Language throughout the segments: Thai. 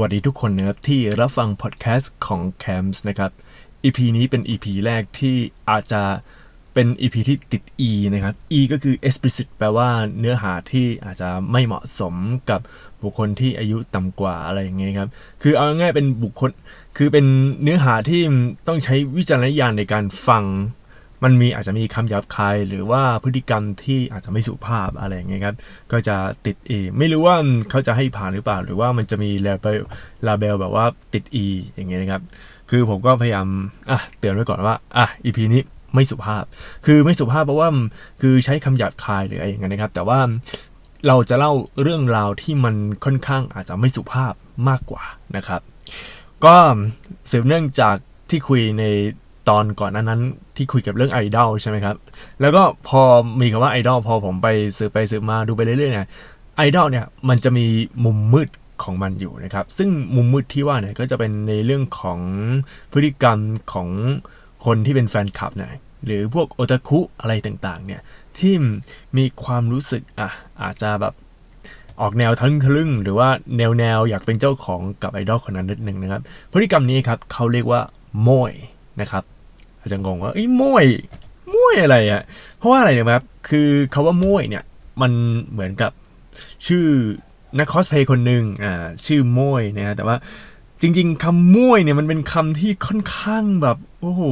วัสดีทุกคนนะครับที่รับฟังพอดแคสต์ของ Camps นะครับ EP นี้เป็น EP แรกที่อาจจะเป็น EP ที่ติด E นะครับ E ก็คือ explicit แปลว่าเนื้อหาที่อาจจะไม่เหมาะสมกับบุคคลที่อายุต่ำกว่าอะไรอย่างเงี้ยครับ คือเอาง่ายๆเป็นบุคคล คือเป็นเนื้อหาที่ต้องใช้วิจารณญาณในการฟัง มันมีอาจจะมีคำหยาบคายหรือว่าพฤติกรรมที่อาจจะไม่สุภาพอะไรอย่างเงี้ยครับ ก็จะติด E ไม่รู้ว่าเขาจะให้ผ่านหรือเปล่า หรือว่ามันจะมีลาเบลลาเบลแบบว่าติด E อย่างเงี้ยนะครับ คือผมก็พยายามอะเตือนไว้ก่อนว่าอะ EP นี้ไม่สุภาพ คือไม่สุภาพเพราะว่าคือใช้คำหยาบคายหรืออะไรอย่างเงี้ยนะครับ แต่ว่าเราจะเล่าเรื่องราวที่มันค่อนข้างอาจจะไม่สุภาพมากกว่านะครับ ก็สืบเนื่องจากที่คุยใน ตอนก่อนนานั้นที่คุยกับเรื่องไอดอลใช่ไหมครับ แล้วก็พอมีคำว่าไอดอลพอผมไปสืบไปสืบมาดูไปเรื่อยๆเนี่ยไอดอลเนี่ยมันจะมีมุมมืดของมันอยู่นะครับ ซึ่งมุมมืดที่ว่าเนี่ยก็จะเป็นในเรื่องของพฤติกรรมของคนที่เป็นแฟนคลับเนี่ยหรือพวกโอตาคุอะไรต่างๆ เนี่ยที่มีความรู้สึกอะอาจจะแบบออกแนวทะลึ่งทะลึ่งหรือว่าแนวแนวอยากเป็นเจ้าของกับไอดอลคนนั้นนิดนึงนะครับ พฤติกรรมนี้ครับเขาเรียกว่าโมยนะครับาจะงงว่าไอ้ยโมยโมยอะไรอะ่ะเพราะว่าอะไรเนี่ยครับ คือคาว่าโมยเนี่ย มันเหมือนกับชื่อนักคอสเพย์คนหนึ่งอ่าชื่อโมยนะฮะแต่ว่าจริง ๆคำโมยเนี่ยมันเป็นคำที่ค่อนข้างแบบโอ้โห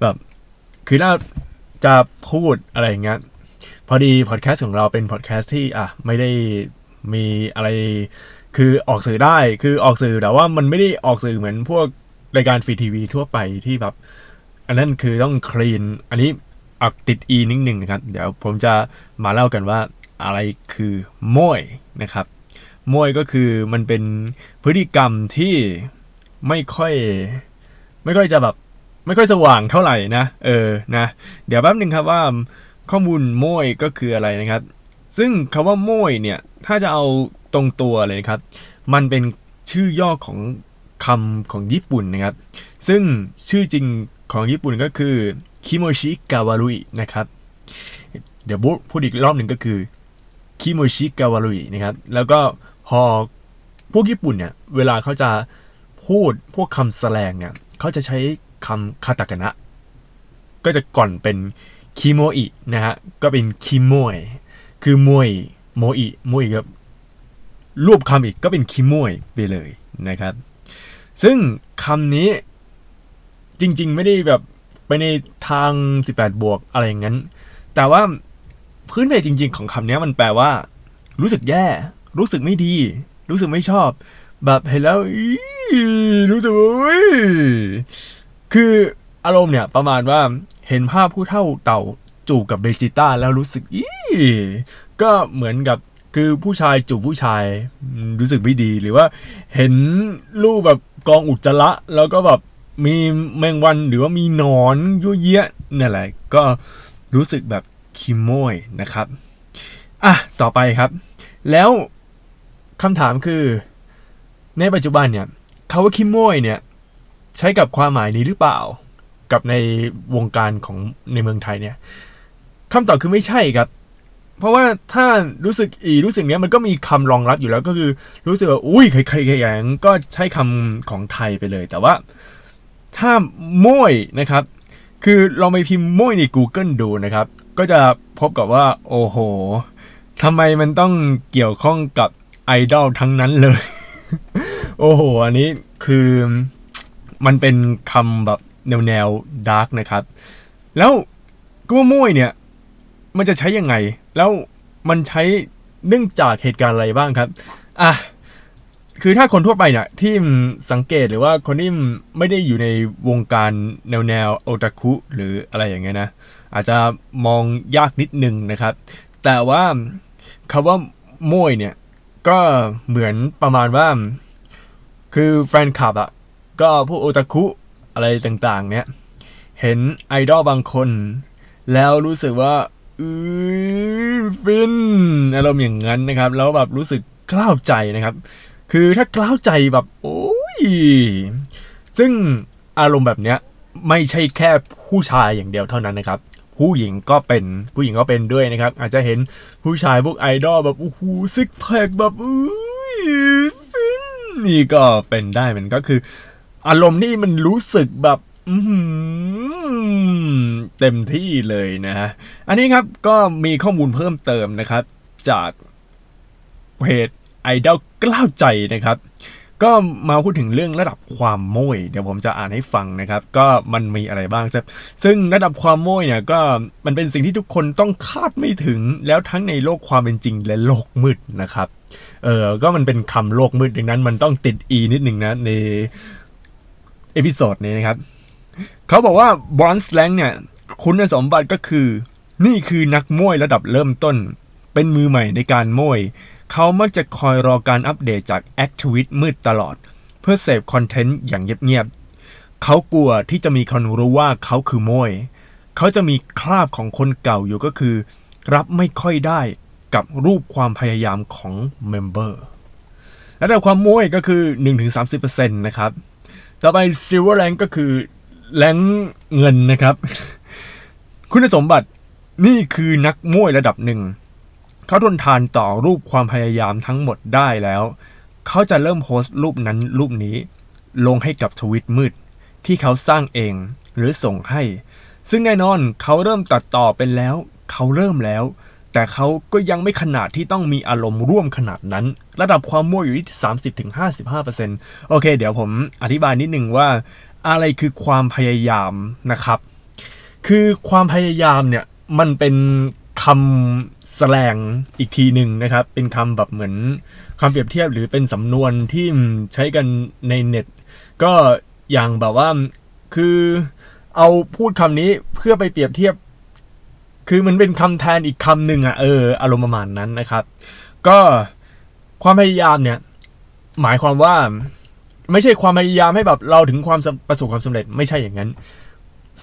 แบบคือถ้าจะพูดอะไรอย่างเงี้ยพอดีพอดแคสต์ของเราเป็นพอดแคสต์ที่อะไม่ได้มีอะไร คือออกสื่อได้คือออกสื่อแต่ว่ามันไม่ได้ออกสื่อเหมือนพวก รายการฟรีทีวีทั่วไปที่แบบ อันนั้นคือต้องคลีน อันนี้อักติดอีนิดหนึ่งนะครับ เดี๋ยวผมจะมาเล่ากันว่าอะไรคือโมยนะครับโมยก็คือมันเป็นพฤติกรรมที่ไม่ค่อย ไม่ค่อยจะแบบไม่ค่อยสว่างเท่าไหร่นะ เออนะ เดี๋ยวแป๊บหนึ่งครับว่าข้อมูลโมยก็คืออะไรนะครับ ซึ่งคาว่าโมยเนี่ย ถ้าจะเอาตรงตัวเลยนะครับ มันเป็นชื่อย่อของ คำของญี่ปุ่นนะครับ ซึ่งชื่อจริงของญี่ปุ่นก็คือคิโมชิกาวารุยนะครับ เดี๋ยวพูดอีกรอบหนึ่งก็คือคิโมชิกาวารุยนะครับ แล้วก็พอพวกญี่ปุ่นเนี่ย เวลาเขาจะพูดพวกคำแสลงเนี่ย เขาจะใช้คำคาตากนะ ก็จะก่อนเป็นคิโมอินะฮะ ก็เป็นคิโมยคือมวยโมอิโมอิครับรวบคำอีกก็เป็นคิโมยไปเลยนะครับ ซึ่งคำนี้จริง ๆ ไม่ได้แบบไปในทาง 18 บวกอะไรอย่างนั้น แต่ว่าพื้นเพจจริง ๆ ของคำนี้มันแปลว่า รู้สึกแย่ รู้สึกไม่ดี รู้สึกไม่ชอบ แบบเห็นแล้วอีรู้สึกว่าคืออารมณ์เนี่ยประมาณว่าเห็นภาพผู้เท่าเต่าจูบกับเบจิต้าแล้วรู้สึกอีก็เหมือนกับคือผู้ชายจูบผู้ชายรู้สึกไม่ดีหรือว่าเห็นรูปแบบ กองอุจจาระแล้วก็แบบมีแมงวันหรือว่ามีหนอนยุ่ยเยะนั่นแหละก็รู้สึกแบบคิโมยนะครับอะต่อไปครับ แล้วคำถามคือ ในปัจจุบันเนี่ยคาว่าคิโมยเนี่ยใช้กับความหมายนี้หรือเปล่า กับในวงการของในเมืองไทยเนี่ยคำตอบคือไม่ใช่ครับ เพราะว่าถ้ารู้สึกอีรู้สึกเนี้ยมันก็มีคำรองรับอยู่แล้วก็คือรู้สึกว่าอุ้ยใครใครใครอย่างก็ใช้คำของไทยไปเลย แต่ว่าถ้าโมยนะครับ คือเราไปพิมพ์โมยใน Google ดูนะครับ ก็จะพบกับว่าโอ้โหทำไมมันต้องเกี่ยวข้องกับไอดอลทั้งนั้นเลย โอ้โห อันนี้คือมันเป็นคำแบบแนวแนวดาร์กนะครับ แล้วก็มวยเนี่ย มันจะใช้ยังไง แล้วมันใช้เนื่องจากเหตุการณ์อะไรบ้างครับ อะ คือถ้าคนทั่วไปเนี่ยที่สังเกตหรือว่าคนที่ไม่ได้อยู่ในวงการแนวแนวโอตาคุหรืออะไรอย่างเงี้ยนะ อาจจะมองยากนิดนึงนะครับ แต่ว่าคำว่าโมยเนี่ย ก็เหมือนประมาณว่า คือแฟนคลับอะก็พวกโอตาคุอะไรต่างๆ เนี่ย เห็นไอดอลบางคน แล้วรู้สึกว่า อือฟินอารมณ์อย่างนั้นนะครับ แล้วแบบรู้สึกกล้าวใจนะครับ คือถ้ากล้าวใจแบบโอ้ยซึ่งอารมณ์แบบเนี้ยไม่ใช่แค่ผู้ชายอย่างเดียวเท่านั้นนะครับ ผู้หญิงก็เป็นผู้หญิงก็เป็นด้วยนะครับ อาจจะเห็นผู้ชายพวกไอดอลแบบโอ้โหซิกแพคแบบอุ้ยนี่ก็เป็นได้มันก็คือ อารมณ์ที่มันรู้สึกแบบ เต็มที่เลยนะฮะ อันนี้ครับก็มีข้อมูลเพิ่มเติมนะครับ จากเพจไอดอลกล้าวใจนะครับ ก็มาพูดถึงเรื่องระดับความโม่ยเดี๋ยวผมจะอ่านให้ฟังนะครับ ก็มันมีอะไรบ้างครับซึ่งระดับความโม่ยเนี่ยก็มันเป็นสิ่งที่ทุกคนต้องคาดไม่ถึงแล้วทั้งในโลกความเป็นจริงและโลกมืดนะครับ เออก็มันเป็นคำโลกมืดดังนั้นมันต้องติด e นิดหนึ่งนะในเอพิโซดนี้นะครับ เขาบอกว่า Bronze Rank เนี่ย คุณสมบัติก็คือ นี่คือนักโม่ยระดับเริ่มต้น เป็นมือใหม่ในการโม่ย เขามักจะคอยรอการอัปเดตจากแอคทวิตมืดตลอด เพื่อเสพ content อย่างเงียบๆเขากลัวที่จะมีคนรู้ว่าเขาคือโม่ย เขาจะมีคราบของคนเก่าอยู่ก็คือ รับไม่ค่อยได้กับรูปความพยายามของ member ระดับความโม่ยก็คือ 1-30%นะครับ ต่อไป Silver Rank ก็คือ Rank เงินนะครับ คุณสมบัตินี่คือนักโม่ยระดับหนึ่ง เขาทนทานต่อรูปความพยายามทั้งหมดได้แล้ว เขาจะเริ่มโพสต์รูปนั้นรูปนี้ ลงให้กับทวิตมืด ที่เขาสร้างเองหรือส่งให้ ซึ่งแน่นอนเขาเริ่มตัดต่อเป็นแล้ว เขาเริ่มแล้ว แต่เขาก็ยังไม่ขนาดที่ต้องมีอารมณ์ร่วมขนาดนั้น ระดับความมั่วอยู่ที่ 30-55%โอเค เดี๋ยวผมอธิบายนิดนึงว่า อะไรคือความพยายามนะครับ คือความพยายามเนี่ยมันเป็นคำแสลงอีกทีหนึ่งนะครับ เป็นคำแบบเหมือนคำเปรียบเทียบหรือเป็นสำนวนที่ใช้กันในเน็ต ก็อย่างแบบว่าคือเอาพูดคำนี้เพื่อไปเปรียบเทียบ คือมันเป็นคำแทนอีกคำหนึ่งอะเอออารมณ์ประมาณนั้นนะครับ ก็ความพยายามเนี่ย หมายความว่า ไม่ใช่ความพยายามให้แบบเราถึงความประสบความสำเร็จไม่ใช่อย่างนั้น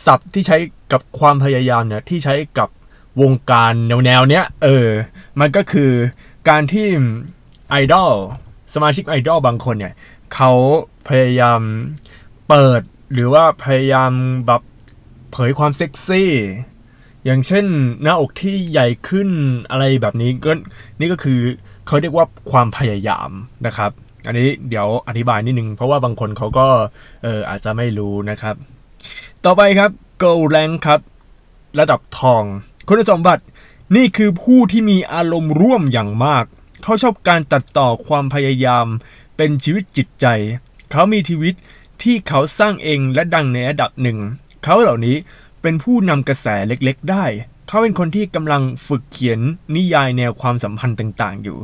ศัพท์ที่ใช้กับความพยายามเนี่ยที่ใช้กับวงการแนวแนวๆเนี้ยเออ มันก็คือการที่ไอดอลสมาชิกไอดอลบางคนเนี่ยเขาพยายามเปิดหรือว่าพยายามแบบเผยความเซ็กซี่ อย่างเช่นหน้าอกที่ใหญ่ขึ้นอะไรแบบนี้ก็นี่ก็คือเขาเรียกว่าความพยายามนะครับ อันนี้เดี๋ยวอธิบายนิดนึง เพราะว่าบางคนเขาก็เอออาจจะไม่รู้นะครับ ต่อไปครับ Gold Rank ครับ ระดับทอง คุณสมบัตินี่คือผู้ที่มีอารมณ์ร่วมอย่างมาก เขาชอบการตัดต่อความพยายาม เป็นชีวิตจิตใจ เขามีชีวิตที่เขาสร้างเองและดังในระดับหนึ่ง เขาเหล่านี้เป็นผู้นำกระแสเล็กๆ ได้ เขาเป็นคนที่กำลังฝึกเขียนนิยายแนวความสัมพันธ์ต่างๆ อยู่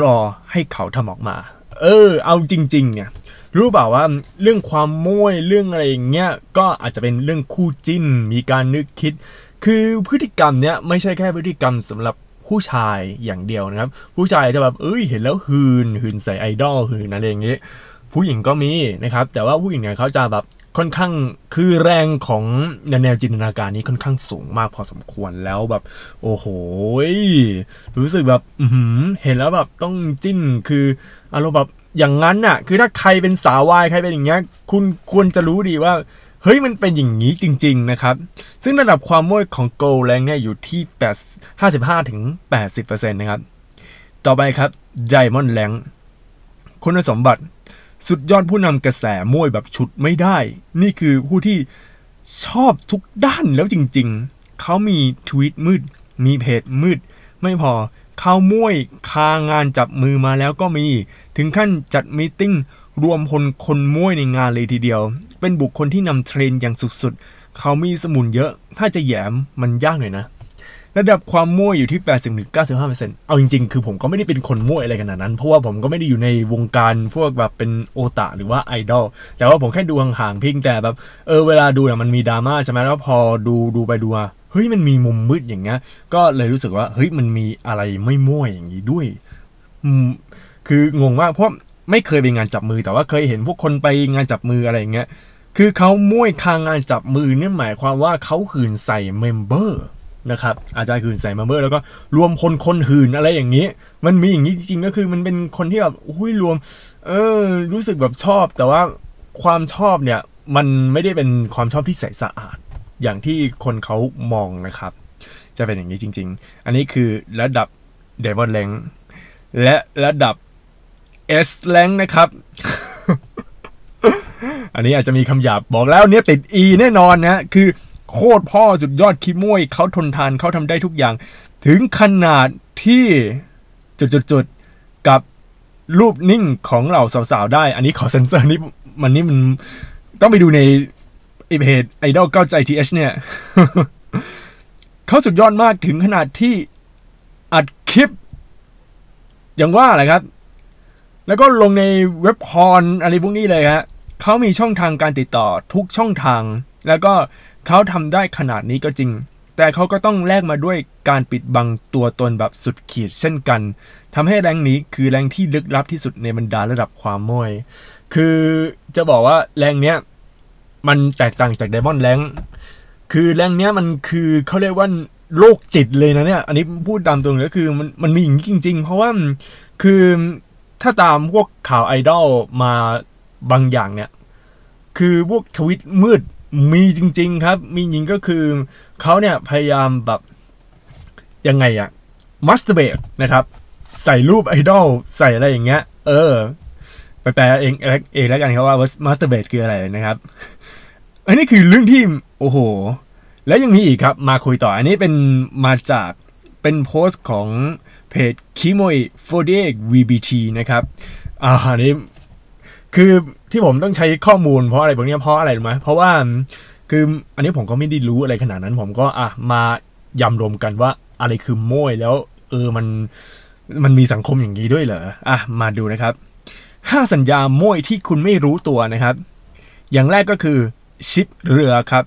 รอให้เขาทำออกมา เออ เอาจริง ๆ เนี่ย รู้เปล่าว่าเรื่องความม้วยเรื่องอะไรอย่างเงี้ยก็อาจจะเป็นเรื่องคู่จิ้น มีการนึกคิด คือพฤติกรรมเนี้ยไม่ใช่แค่พฤติกรรมสำหรับผู้ชายอย่างเดียวนะครับ ผู้ชายจะแบบเอ้ยเห็นแล้วหืนหืนใส่ไอดอลหืนอะไรอย่างเงี้ยผู้หญิงก็มีนะครับ แต่ว่าผู้หญิงเนี่ยเขาจะแบบ ค่อนข้างคือแรงของแนวจินตนาการนี้ค่อนข้างสูงมากพอสมควรแล้วแบบ โอ้โหรู้สึกแบบเห็นแล้วแบบต้องจิ้นคืออารมณ์แบบอย่างนั้นน่ะ คือถ้าใครเป็นสาววายใครเป็นอย่างเงี้ยคุณควรจะรู้ดีว่าเฮ้ยมันเป็นอย่างนี้จริง ๆ นะครับ ซึ่งระดับความมุ่ยของโกลแรงเนี่ยอยู่ที่8 55ถึง80%นะครับ ต่อไปครับ Diamond Rank คุณสมบัติ สุดยอดผู้นำกระแสมวยแบบชุดไม่ได้ นี่คือผู้ที่ชอบทุกด้านแล้วจริงๆ เขามีทวีตมืด มีเพจมืด ไม่พอเขามวยคางานจับมือมาแล้วก็มี ถึงขั้นจัดมีติ้งรวมพลคนมวยในงานเลยทีเดียว เป็นบุคคลที่นำเทรนด์อย่างสุดๆ เขามีสมุนเยอะ ถ้าจะแยมมันยากหน่อยนะ ระดับความมั่วอยู่ที่ 80-95%เอาจริง ๆ คือผมก็ไม่ได้เป็นคนมั่วอะไรขนาดนั้น เพราะว่าผมก็ไม่ได้อยู่ในวงการพวกแบบเป็นโอตาหรือว่าไอดอล แต่ว่าผมแค่ดูห่างๆเพียงแต่แบบเออเวลาดูเนี่ยมันมีดราม่าใช่ไหมแล้วพอดูดูไปดูมาเฮ้ยมันมีมุมมืดอย่างเงี้ย ก็เลยรู้สึกว่าเฮ้ยมันมีอะไรไม่มั่วอย่างนี้ด้วยคืองงมากเพราะไม่เคยไปงานจับมือ แต่ว่าเคยเห็นพวกคนไปงานจับมืออะไรอย่างเงี้ย คือเขาโม่ยคางานจับมือเนี่ยหมายความว่าเขาหื่นใส่ member นะครับอาจารย์หื่นใส่ member แล้วก็รวมคนคนหื่นอะไรอย่างนี้ มันมีอย่างนี้จริงๆก็คือมันเป็นคนที่แบบอุ้ยรวม เออ รู้สึกแบบชอบ แต่ว่าความชอบเนี่ย มันไม่ได้เป็นความชอบที่ใสสะอาด อย่างที่คนเขามองนะครับ จะเป็นอย่างนี้จริง ๆ อันนี้คือระดับ Diamond Rank และระดับ S แรงนะครับ อันนี้อาจจะมีคำหยาบบอกแล้วเนี่ยติด E แน่นอนนะคือ โคตรพ่อสุดยอดคิมวยเขาทนทานเขาทำได้ทุกอย่าง ถึงขนาดที่จุดๆกับรูปนิ่งของเหล่าสาวๆได้ อันนี้ขอเซนเซอร์นี่มันนี่มันต้องไปดูในไอเพจไอดอลเก้าใจทีเอชเนี่ย เขาสุดยอดมากถึงขนาดที่อัดคลิป อย่างว่าแหละครับ แล้วก็ลงในเว็บพรอะไรพวกนี้เลยฮะเขามีช่องทางการติดต่อทุกช่องทาง แล้วก็ เขาทำได้ขนาดนี้ก็จริง แต่เขาก็ต้องแลกมาด้วยการปิดบังตัวตนแบบสุดขีดเช่นกันทำให้แรงนี้คือแรงที่ลึกลับที่สุดในบรรดาระดับความมวย คือจะบอกว่าแรงเนี้ยมันแตกต่างจากไดมอนด์แรงคือ Rank เนี้ยมันคือเขาเรียกว่าโรคจิตเลยนะเนี่ย อันนี้พูดตามตรงเลยก็คือมันมันมีอย่างนี้จริง ๆ เพราะว่าคือถ้าตามพวกข่าวไอดอลมาบางอย่างเนี่ย คือพวกทวิตมืด มีจริง ๆครับ มีจริงก็คือเขาเนี่ยพยายามแบบยังไงอะ masturbate นะครับ ใส่รูปไอดอลใส่อะไรอย่างเงี้ย เออ ไปแปลเองเองแล้วกันครับว่า masturbate คืออะไรนะครับ อันนี้คือเรื่องที่โอ้โห แล้วยังมีอีกครับ มาคุยต่ออันนี้เป็นมาจากเป็นโพสต์ของเพจคิโมยโฟเดก VBT นะครับอ่าอันนี้ คือที่ผมต้องใช้ข้อมูลเพราะอะไรพวกนี้เพราะอะไรรู้ไหมเพราะว่าคืออันนี้ผมก็ไม่ได้รู้อะไรขนาดนั้น ผมก็อะมายำรวมกันว่าอะไรคือโม่ยแล้ว เออมันมันมีสังคมอย่างนี้ด้วยเหรออะมาดูนะครับห้าสัญญาโมยที่คุณไม่รู้ตัวนะครับ อย่างแรกก็คือชิปเรือครับ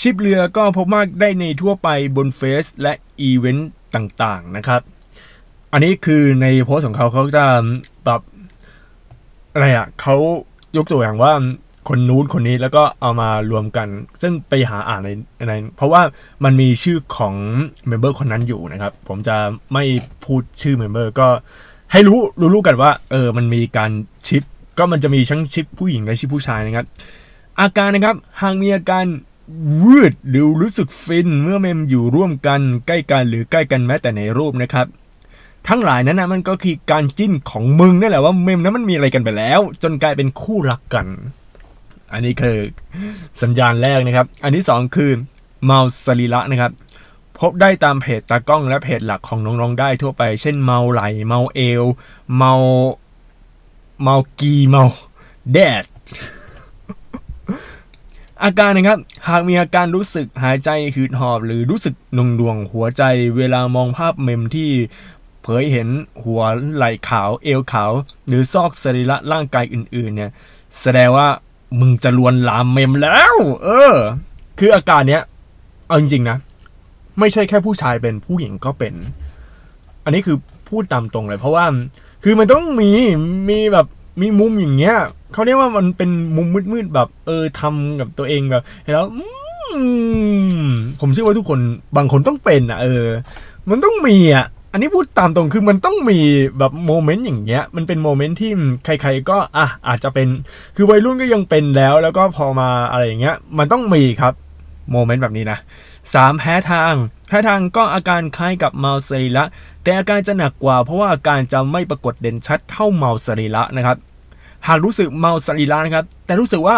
ชิปเรือก็พบมากได้ในทั่วไปบนเฟสและอีเวนต์ต่างๆนะครับ อันนี้คือในโพสต์ของเขาเขาจะแบบ อะไรอะ่ะเขายกตัวอย่างว่าคนนู้นคนนี้แล้วก็เอามารวมกัน ซึ่งไปหาอ่านในในเพราะว่ามันมีชื่อของ member คนนั้นอยู่นะครับ ผมจะไม่พูดชื่อ member ก็ให้รู้รู้รู้กันว่า เออมันมีการ ship ก็มันจะมีทั้ง ship ผู้หญิงและ ship ผู้ชายนะครับ อาการนะครับหากมีอาการวืดหรือรู้สึกฟิน เมื่อเมมอยู่ร่วมกันใกล้กันหรือใกล้กันแม้แต่ในรูปนะครับ ทั้งหลายนั้นนะมันก็คือการจิ้นของมึงนั่นแหละว่าเมมนั้นมันมีอะไรกันไปแล้ว จนกลายเป็นคู่รักกัน อันนี้คือสัญญาณแรกนะครับ อันที่สองคือเมาสลีละนะครับ พบได้ตามเพจตากล้องและเพจหลักของน้องๆได้ทั่วไป เช่นเมาไหลเมาเอว เมาเมากีเมาแดดอาการนะครับ หากมีอาการรู้สึกหายใจหืดหอบ หรือรู้สึกหนงดวงหัวใจ เวลามองภาพเมมที่ ผยเห็นหัวไหล่ขาวเอวขาว หรือซอกสรีระร่างกายอื่น ๆ เนี่ย แสดงว่ามึงจะลวนลามเมมแล้ว เออ คืออาการเนี้ยเอาจริงๆนะ ไม่ใช่แค่ผู้ชายเป็นผู้หญิงก็เป็น อันนี้คือพูดตามตรงเลย เพราะว่า คือมันต้องมีมีแบบมีมุมอย่างเงี้ยเขาเรียกว่ามันเป็นมุมมืดๆแบบ เออทำกับตัวเองแบบเห็นแล้วผมเชื่อว่าทุกคนบางคนต้องเป็นอะ เออ มันต้องมีอะ อันนี้พูดตามตรงคือมันต้องมีแบบ moment อย่างเงี้ย มันเป็น moment ที่ใครๆก็อะอาจจะเป็น คือวัยรุ่นก็ยังเป็นแล้ว แล้วก็พอมาอะไรอย่างเงี้ย มันต้องมีครับ moment แบบนี้นะสามแพ้ทางแพ้ทางก็อาการคล้ายกับโม่ยสรีระแต่อาการจะหนักกว่าเพราะว่าอาการจะไม่ปรากฏเด่นชัดเท่าโม่ยสรีระนะครับ หากรู้สึกโม่ยสรีระนะครับ แต่รู้สึกว่า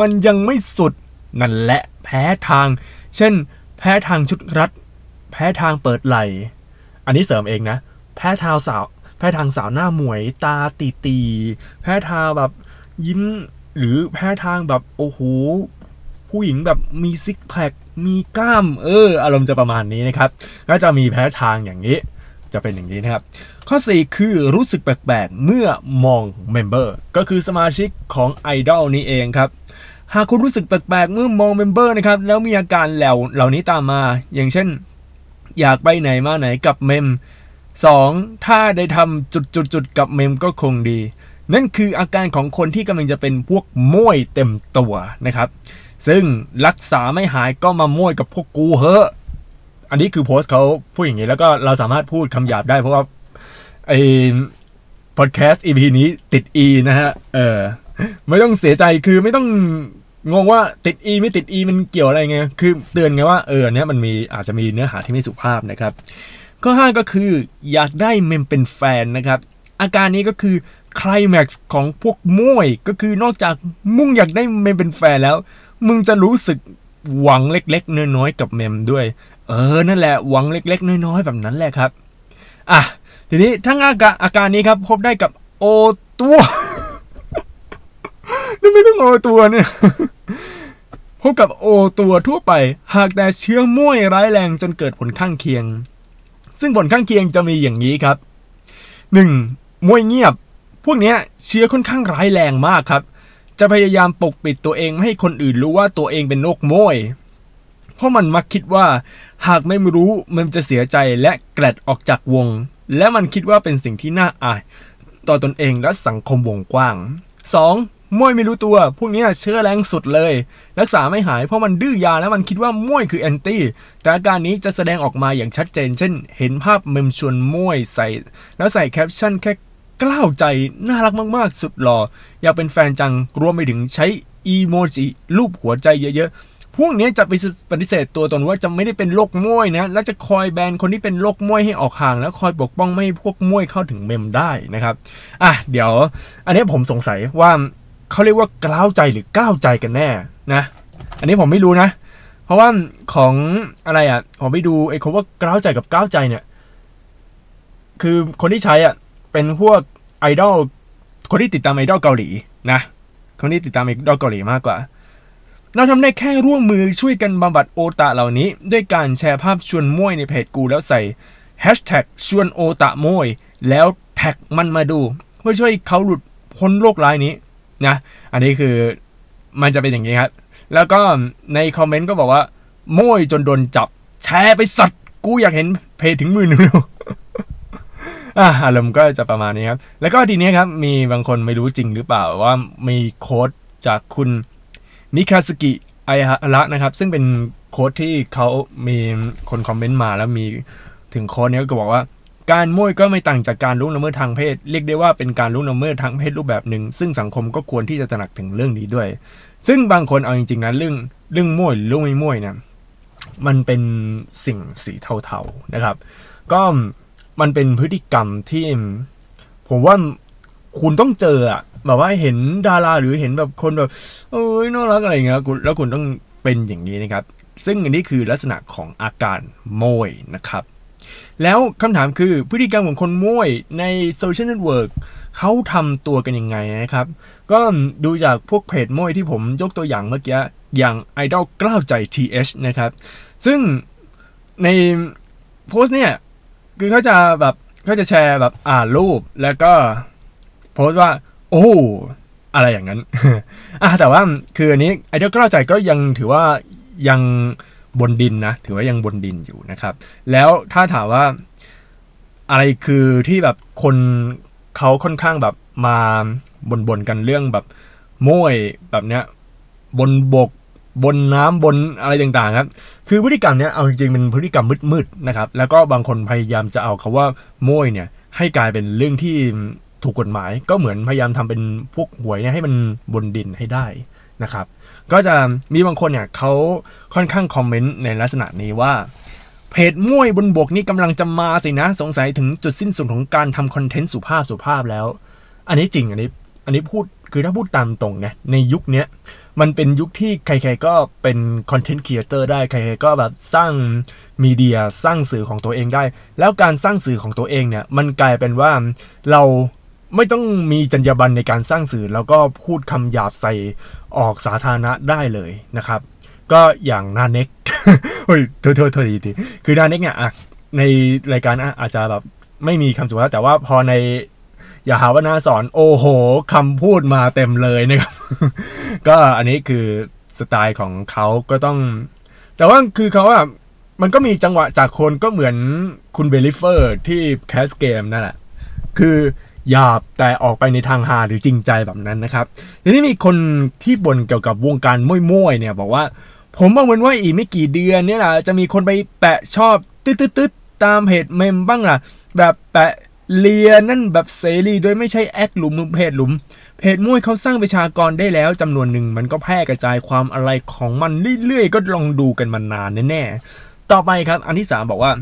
มันยังไม่สุดนั่นแหละแพ้ทาง เช่น แพ้ทางชุดรัด แพ้ทางเปิดไหล อันนี้เสริมเองนะ แพ้ทางสาว แพ้ทางสาวหน้าหมวยตาตีตีแพ้ทางแบบยิ้มหรือแพ้ทางแบบโอ้โหผู้หญิงแบบมีซิกแพค มีกล้าม เออ อารมณ์จะประมาณนี้นะครับ ก็จะมีแพ้ทางอย่างนี้ จะเป็นอย่างนี้นะครับ ข้อ 4 คือรู้สึกแปลกๆ เมื่อมองmember ก็คือสมาชิกของไอดอลนี้เองครับ หากคุณรู้สึกแปลกๆ เมื่อมอง member นะครับ แล้วมีอาการเหล่าเหล่านี้ตามมา อย่างเช่น อยากไปไหนมาไหนกับเมม 2. ถ้าได้ทำจุดๆๆกับเมมก็คงดี นั่นคืออาการของคนที่กำลังจะเป็นพวกโม่ยเต็มตัวนะครับ ซึ่งรักษาไม่หายก็มาโม่ยกับพวกกูเหอะ อันนี้คือโพสต์เขาพูดอย่างนี้แล้วก็เราสามารถพูดคำหยาบได้เพราะว่าไอพอดแคสต์ EP นี้ติด E นะฮะ เออ ไม่ต้องเสียใจคือไม่ต้อง งงว่าติด E ไม่ติด E มันเกี่ยวอะไรไงคือเตือนไงว่าเออเนี้ยมันมีอาจจะมีเนื้อหาที่ไม่สุภาพนะครับ ข้อ 5 ก็คืออยากได้เมมเป็นแฟนนะครับ อาการนี้ก็คือคลแม็กซ์ของพวกมวยก็คือนอกจากมุ่งอยากได้เมมเป็นแฟนแล้ว มึงจะรู้สึกหวังเล็กๆน้อยๆกับเมมด้วย เออนั่นแหละหวังเล็กๆน้อยๆแบบนั้นแหละครับอะทีนี้ทั้งอาการอาการนี้ครับพบได้กับโอตัวนี่ไม่ต้องโอตัวเนี่ย พบกับโอตัวทั่วไป หากแต่เชื้อม่วยร้ายแรงจนเกิดผลข้างเคียง ซึ่งผลข้างเคียงจะมีอย่างนี้ครับ 1. ม่วยเงียบ พวกนี้เชื้อค่อนข้างร้ายแรงมากครับ จะพยายามปกปิดตัวเองไม่ให้คนอื่นรู้ว่าตัวเองเป็นโรคมวยเพราะมันมักคิดว่า หากไม่รู้มันจะเสียใจและ grad ออกจากวง และมันคิดว่าเป็นสิ่งที่น่าอาย ต่อตนเองและสังคมวงกว้าง 2. โม่ยไม่รู้ตัว พวกนี้เชื้อแรงสุดเลย รักษาไม่หายเพราะมันดื้อยาแล้วมันคิดว่าโม่ยคือ anti แต่อาการนี้จะแสดงออกมาอย่างชัดเจน เช่น เห็นภาพเมมชวนโม่ยใส่ แล้วใส่แคปชั่นแค่กล้าวใจน่ารักมากๆ สุดหล่ออยากเป็นแฟนจังรวมไปถึงใช้อีโมจิรูปหัวใจเยอะๆ พวกนี้จะไปปฏิเสธตัวตนว่าจะไม่ได้เป็นโรคมวยนะ และจะคอยแบนคนที่เป็นโรคมวยให้ออกห่าง แล้วคอยปกป้องไม่ให้พวกมวยเข้าถึงเมมได้นะครับ อะ เดี๋ยว อันนี้ผมสงสัยว่า เขาเรียกว่ากล้าวใจหรือก้าวใจกันแน่นะ อันนี้ผมไม่รู้นะ เพราะว่าของอะไรอะผมไปดูไอ้คำว่ากล้าวใจกับก้าวใจเนี่ย คือคนที่ใช้อะเป็นพวกไอดอลคนที่ติดตามไอดอลเกาหลีนะคนที่ติดตามไอดอลเกาหลีมากกว่า เราทำได้แค่ร่วมมือช่วยกันบำบัดโอตะเหล่านี้ ด้วยการแชร์ภาพชวนโม่ยในเพจกูแล้วใส่แฮชแท็กชวนโอตะโม่ยแล้วแท็กมันมาดู เพื่อช่วยเขาหลุดพ้นโรคร้ายนี้ นะอันนี้คือมันจะเป็นอย่างนี้ครับ แล้วก็ในคอมเมนต์ก็บอกว่า โม่ยจนโดนจับ แชร์ไปสัตว์ กูอยากเห็นเพจถึงมือหนูอะอารมณ์ก็จะประมาณนี้ครับ แล้วก็ทีนี้ครับ มีบางคนไม่รู้จริงหรือเปล่าว่ามีโค้ดจากคุณมิคาสกิไอฮาระนะครับ ซึ่งเป็นโค้ดที่เขามีคนคอมเมนต์มาแล้วมีถึงโค้ดนี้ก็บอกว่า การมั่วก็ไม่ต่างจากการล่วงละเมิดทางเพศ เรียกได้ว่าเป็นการล่วงละเมิดทางเพศรูปแบบหนึ่ง ซึ่งสังคมก็ควรที่จะตระหนักถึงเรื่องนี้ด้วย ซึ่งบางคนเอาจริงๆนะเรื่องเรื่องโม่ยหรือเรื่องไม่โม่ยเนี่ยมันเป็นสิ่งสีเทาๆนะครับ ก็มันเป็นพฤติกรรมที่ ผมว่าคุณต้องเจออะแบบว่าเห็นดาราหรือเห็นแบบคนแบบเอ้ยน่ารักอะไรเงี้ยแล้วคุณต้องเป็นอย่างนี้นะครับ ซึ่งอันนี้คือลักษณะของอาการโม่ยนะครับ แล้วคำถามคือพฤติกรรมของคนโม่ยใน social network เขาทำตัวกันยังไงนะครับ ก็ดูจากพวกเพจโมยที่ผมยกตัวอย่างเมื่อกี้อย่างไอดอลกล้าวใจ TH นะครับ ซึ่งในโพสต์เนี่ย คือเขาจะแบบเขาจะแชร์แบบอ่านรูปแล้วก็โพสต์ว่า โอ้อะไรอย่างนั้นอะแต่ว่าคืออันนี้ไอดียกล้าวใจก็ยังถือว่ายัง บนดินนะ ถือว่ายังบนดินอยู่นะครับ แล้วถ้าถามว่าอะไรคือที่แบบคนเขาค่อนข้างแบบมาบนๆกันเรื่องแบบม้วยแบบเนี้ยบนบกบนน้ำบนอะไรต่างๆครับ คือพฤติกรรมเนี้ยเอาจริงๆเป็นพฤติกรรมมืดๆนะครับ แล้วก็บางคนพยายามจะเอาคาว่าโม้ยเนี่ย ให้กลายเป็นเรื่องที่ถูกกฎหมาย ก็เหมือนพยายามทำเป็นพวกหวยเนี่ยให้มันบนดินให้ได้นะครับ ก็จะมีบางคนเนี่ยเขาค่อนข้างคอมเมนต์ในลักษณะนี้ว่าเพจมวยบนบกนี่กำลังจะมาสินะ สงสัยถึงจุดสิ้นสุดของการทำคอนเทนต์สุภาพสุภาพแล้ว อันนี้จริงอันนี้อันนี้พูดคือถ้าพูดตามตรงเนี่ยในยุคนี้มันเป็นยุคที่ใครๆก็เป็นคอนเทนต์ครีเอเตอร์ได้ใครๆก็แบบสร้างมีเดียสร้างสื่อของตัวเองได้ แล้วการสร้างสื่อของตัวเองเนี่ยมันกลายเป็นว่าเรา ไม่ต้องมีจรรยาบรรณในการสร้างสื่อ แล้วก็พูดคำหยาบใส่ออกสาธารณะได้เลยนะครับ ก็อย่างนาเน็กเฮ้ยเธอเธอเธอทีคือนาเน็กเนี่ยอะในรายการอาจจะแบบไม่มีคำสุภาพแต่ว่าพอในอย่าหาว่านาสอนโอ้โหคำพูดมาเต็มเลยนะครับ ก็อันนี้คือสไตล์ของเขาก็ต้อง แต่ว่าคือเขาอะมันก็มีจังหวะจากคนก็เหมือนคุณเบลิเฟอร์ที่แคสเกมนั่นแหละ คือ หยาบแต่ออกไปในทางฮาหรือจริงใจแบบนั้นนะครับทีนี้มีคนที่บ่นเกี่ยวกับวงการม้วยๆเนี่ยบอกว่า ผมมองเหมือนว่าอีกไม่กี่เดือนเนี่ยแหละจะมีคนไปแปะชอบตืดๆตามเพจเมมบ้างล่ะ แบบแปะเลียนั่นแบบเสรีโดยไม่ใช่แอคหลุมเพจหลุมเพจมวยเขาสร้างประชากรได้แล้วจำนวนหนึ่งมันก็แพร่กระจายความอะไรของมันเรื่อยๆก็ลองดูกันมานานแน่ๆต่อไปครับ อันที่สามบอกว่า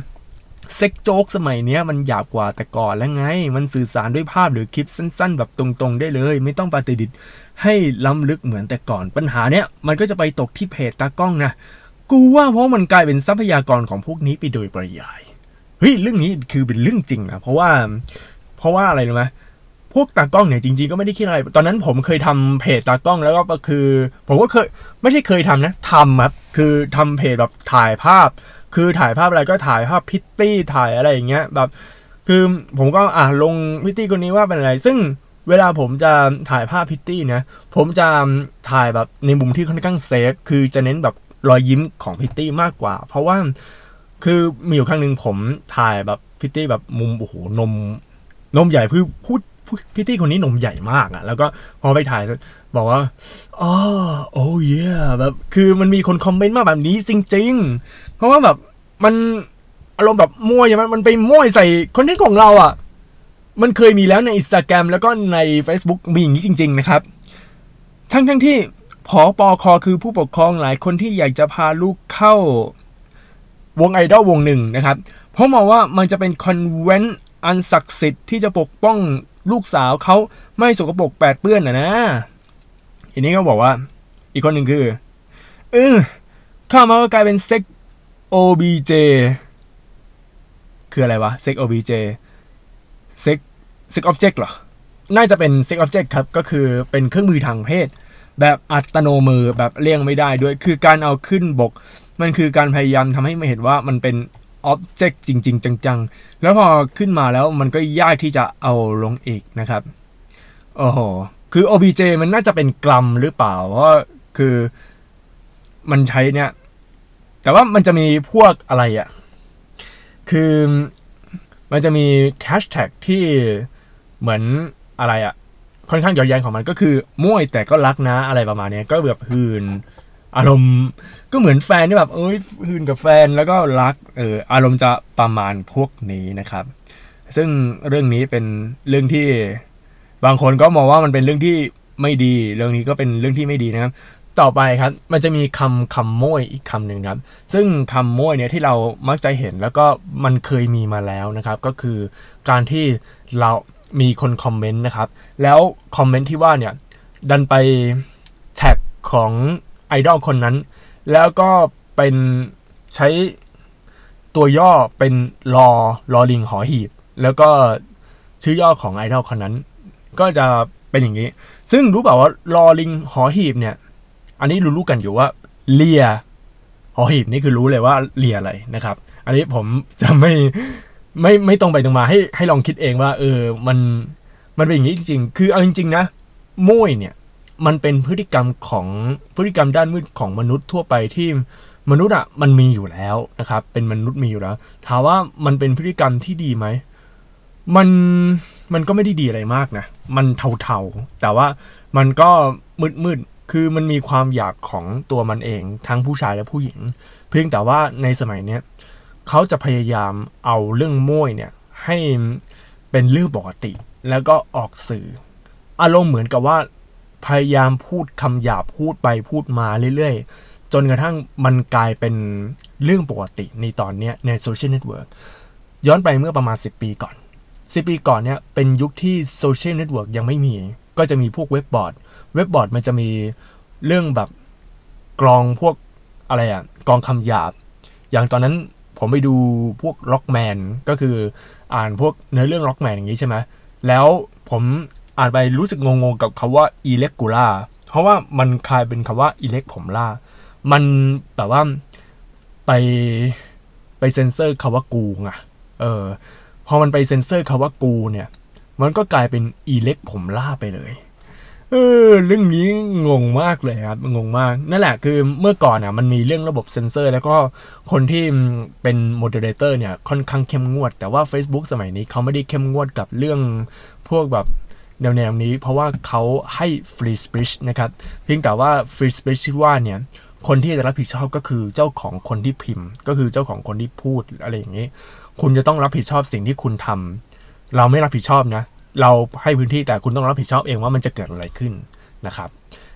เซ็กโจ๊กสมัยเนี้ยมันหยาบกว่าแต่ก่อนแล้วไง มันสื่อสารด้วยภาพหรือคลิปสั้น ๆ แบบตรงๆ ได้เลย ไม่ต้องปฏิดิษฐ์ให้ล้ำลึกเหมือนแต่ก่อนปัญหาเนี้ยมันก็จะไปตกที่เพจตากล้องนะ กูว่าเพราะมันกลายเป็นทรัพยากรของพวกนี้ไปโดยปริยายเฮ้ยเรื่องนี้คือเป็นเรื่องจริงนะเพราะว่า เพราะว่าอะไรรู้ไหมพวกตากล้องเนี่ยจริงๆก็ไม่ได้คิดอะไร ตอนนั้นผมเคยทำเพจตากล้องแล้วก็คือ ผมก็เคยไม่ใช่เคยทำนะทำครับคือทำเพจแบบถ่ายภาพ คือถ่ายภาพอะไรก็ถ่ายภาพพริตตี้ถ่ายอะไรอย่างเงี้ยแบบคือผมก็อะลงพริตตี้คนนี้ว่าเป็นอะไร ซึ่งเวลาผมจะถ่ายภาพพริตตี้นะ ผมจะถ่ายแบบในมุมที่ค่อนข้าง safe คือจะเน้นแบบรอยยิ้มของพริตตี้มากกว่า เพราะว่าคือมีอยู่ครั้งหนึ่งผมถ่ายแบบพริตตี้แบบมุมโอ้โหนมนมใหญ่คือพูด พริตตี้คนนี้นมใหญ่มากอะแล้วก็พอไปถ่ายบอกว่าอ๋อโอ้ยแบบคือมันมีคนคอมเมนต์มาแบบนี้จริง ๆ เพราะว่าแบบมันอารมณ์แบบโม่ยอย่างมันมันไปโม่ยใส่ content ของเราอะมันเคยมีแล้วในอินสตาแกรมแล้วก็ใน Facebook มีอย่างนี้จริง ๆ นะครับ ทั้งทั้งที่พอปอคอคือผู้ปกครองหลายคนที่อยากจะพาลูกเข้าวงไอดอลวงหนึ่งนะครับ เพราะมองว่ามันจะเป็นคอนเวนต์อันศักดิ์สิทธิ์ที่จะปกป้อง ลูกสาวเขาไม่สกปรกแปดเปื้อนนะนะทีนี้ก็บอกว่า อีกคนหนึ่งคือเออข้ามาก็กลายเป็น sex OBJ คืออะไรวะ sex OBJ sex sex object เหรอ น่าจะเป็น sex object ครับ ก็คือเป็นเครื่องมือทางเพศ แบบอัตโนมือแบบเลี่ยงไม่ได้ด้วย คือการเอาขึ้นบก มันคือการพยายามทำให้ไม่เห็นว่ามันเป็น อ็อบเจกต์จริง ๆ จังๆ แล้วพอขึ้นมาแล้วมันก็ยากที่จะเอาลงอีกนะครับ โอ้โห คือ OBJ มันน่าจะเป็นกลัมหรือเปล่า เพราะคือมันใช้เนี่ย แต่ว่ามันจะมีพวกอะไรอะ่ะ คือมันจะมีแคชแท็กที่เหมือนอะไรอะ่ะ ค่อนข้างย้อนแย้งของมันก็คือม่วยแต่ก็รักนะอะไรประมาณนี้ก็แบบหืน อารมณ์ก็เหมือนแฟนที่แบบ เอ้ยหืนกับแฟนแล้วก็รักเอออารมณ์จะประมาณพวกนี้นะครับ ซึ่งเรื่องนี้เป็นเรื่องที่บางคนก็มองว่ามันเป็นเรื่องที่ไม่ดี เรื่องนี้ก็เป็นเรื่องที่ไม่ดีนะครับ ต่อไปครับ มันจะมีคำคำโม้ยอีกคำหนึ่งครับ ซึ่งคำโม้ยเนี่ยที่เรามักจะเห็นแล้วก็มันเคยมีมาแล้วนะครับ ก็คือการที่เรามีคนคอมเมนต์นะครับ แล้วคอมเมนต์ที่ว่าเนี่ยดันไปแท็กของ ไอดอลคนนั้น แล้วก็เป็นใช้ตัวย่อเป็นรอรอลิงหอหีบ แล้วก็ชื่อย่อของไอดอลคนนั้น ก็จะเป็นอย่างนี้ ซึ่งรู้เปล่าว่ารอลิงหอหีบเนี่ย อันนี้รู้ๆกันอยู่ว่าเลียหอหีบนี่คือรู้เลยว่าเลียอะไรนะครับ อันนี้ผมจะไม่ไม่ไม่ตรงไปตรงมาให้ให้ลองคิดเองว่า เออมันมันเป็นอย่างนี้จริงๆ คือเอาจริงๆนะมุ้ยเนี่ย มันเป็นพฤติกรรมของพฤติกรรมด้านมืดของมนุษย์ทั่วไปที่มนุษย์อะมันมีอยู่แล้วนะครับ เป็นมนุษย์มีอยู่แล้ว ถามว่ามันเป็นพฤติกรรมที่ดีไหมมันมันก็ไม่ได้ดีอะไรมากนะ มันเทาๆ แต่ว่ามันก็มืดๆ คือมันมีความอยากของตัวมันเองทั้งผู้ชายและผู้หญิง เพียงแต่ว่าในสมัยเนี้ยเขาจะพยายามเอาเรื่องโม่ยเนี่ยให้เป็นเรื่องปกติ แล้วก็ออกสื่อ อารมณ์เหมือนกับว่า พยายามพูดคำหยาบพูดไปพูดมาเรื่อยๆ จนกระทั่งมันกลายเป็นเรื่องปกติในตอนนี้ใน social network ย้อนไปเมื่อประมาณ 10 ปีก่อน 10 ปีก่อนเนี่ยเป็นยุคที่ social network ยังไม่มี ก็จะมีพวกเว็บบอร์ด เว็บบอร์ดมันจะมีเรื่องแบบกรองพวกอะไรอะกรองคำหยาบ อย่างตอนนั้นผมไปดูพวก Rockman ก็คืออ่านพวกเนื้อเรื่อง Rockman อย่างนี้ใช่ไหมแล้วผม อ่านไปรู้สึกงงๆกับคำว่าอีเล็กกูล่าเพราะว่ามันกลายเป็นคำว่าอีเล็กผมล่า มันแบบว่าไปไปเซ็นเซอร์คำว่ากูไงเออ พอมันไปเซ็นเซอร์คำว่ากูเนี่ย มันก็กลายเป็นอีเล็กผมล่าไปเลย เออ เรื่องนี้งงมากเลยครับ งงมาก นั่นแหละคือเมื่อก่อนอะมันมีเรื่องระบบเซ็นเซอร์ แล้วก็คนที่เป็น moderator เนี่ยค่อนข้างเข้มงวด แต่ว่า Facebook สมัยนี้เขาไม่ได้เข้มงวดกับเรื่องพวกแบบ แนวแนวนี้เพราะว่าเขาให้ free speech นะครับเพียงแต่ว่า free speech ที่ว่าเนี่ยคนที่จะรับผิดชอบก็คือเจ้าของคนที่พิมพ์ ก็คือเจ้าของคนที่พูดอะไรอย่างนี้ คุณจะต้องรับผิดชอบสิ่งที่คุณทำเราไม่รับผิดชอบนะ เราให้พื้นที่แต่คุณต้องรับผิดชอบเองว่ามันจะเกิดอะไรขึ้นนะครับ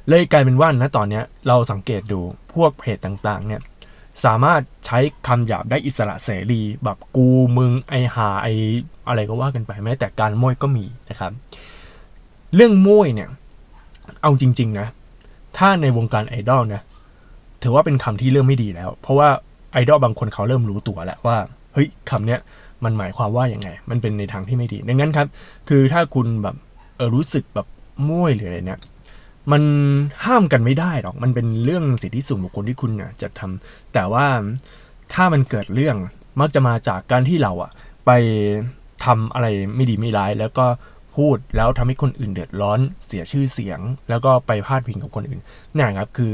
เลยกลายเป็นว่านะตอนนี้เราสังเกตดูพวกเพจต่างๆเนี่ยสามารถใช้คำหยาบได้อิสระเสรีแบบกูมึงไอหาไออะไรก็ว่ากันไปแม้แต่การโม้ยก็มีนะครับ เรื่องโม้ยเนี่ย เอาจริง ๆ นะ ถ้าในวงการไอดอลนะ ถือว่าเป็นคำที่เริ่มไม่ดีแล้ว เพราะว่าไอดอลบางคนเขาเริ่มรู้ตัวแล้วว่าเฮ้ยคำเนี้ยมันหมายความว่าอย่างไง มันเป็นในทางที่ไม่ดี ดังนั้นครับ คือถ้าคุณแบบเออรู้สึกแบบม้วยหรืออะไรเนี่ย มันห้ามกันไม่ได้หรอก มันเป็นเรื่องสิทธิส่วนบุคคลที่คุณน่ะจะทำแต่ว่าถ้ามันเกิดเรื่องมักจะมาจากการที่เราอะไปทำอะไรไม่ดีไม่ร้าย แล้วก็ พูด แล้วทำให้คนอื่นเดือดร้อนเสียชื่อเสียง แล้วก็ไปพาดพิงกับคนอื่นนี่ครับคือ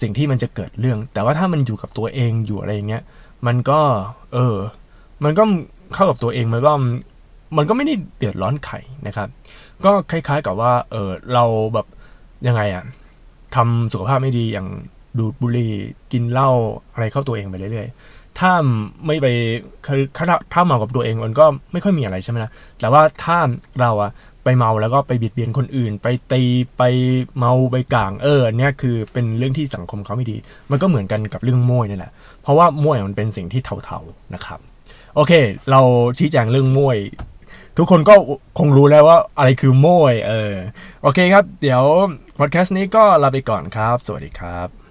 สิ่งที่มันจะเกิดเรื่อง แต่ว่าถ้ามันอยู่กับตัวเองอยู่อะไรเงี้ยมันก็เออ มันก็เข้ากับตัวเองมันก็มันก็ไม่ได้เดือดร้อนใครนะครับ ก็คล้ายๆกับว่าเออเราแบบยังไงอะทำสุขภาพไม่ดีอย่างดูดบุหรี่กินเหล้าอะไรเข้าตัวเองไปเรื่อยๆ ถ้าไม่ไปคือถ้าถ้าเมากับตัวเองมันก็ไม่ค่อยมีอะไรใช่ไหมล่ะแต่ว่าถ้าเราอะไปเมาแล้วก็ไปบิดเบียนคนอื่น ไปตีไปเมาไปกลางเออเนี่ยคือเป็นเรื่องที่สังคมเขาไม่ดี มันก็เหมือนกันกับเรื่องมวยนี่แหละ เพราะว่ามวยมันเป็นสิ่งที่เทาๆนะครับ โอเค เราชี้แจงเรื่องมวย ทุกคนก็คงรู้แล้วว่าอะไรคือโมยเออโอเคครับ เดี๋ยวพอดแคสต์นี้ก็ลาไปก่อนครับ สวัสดีครับ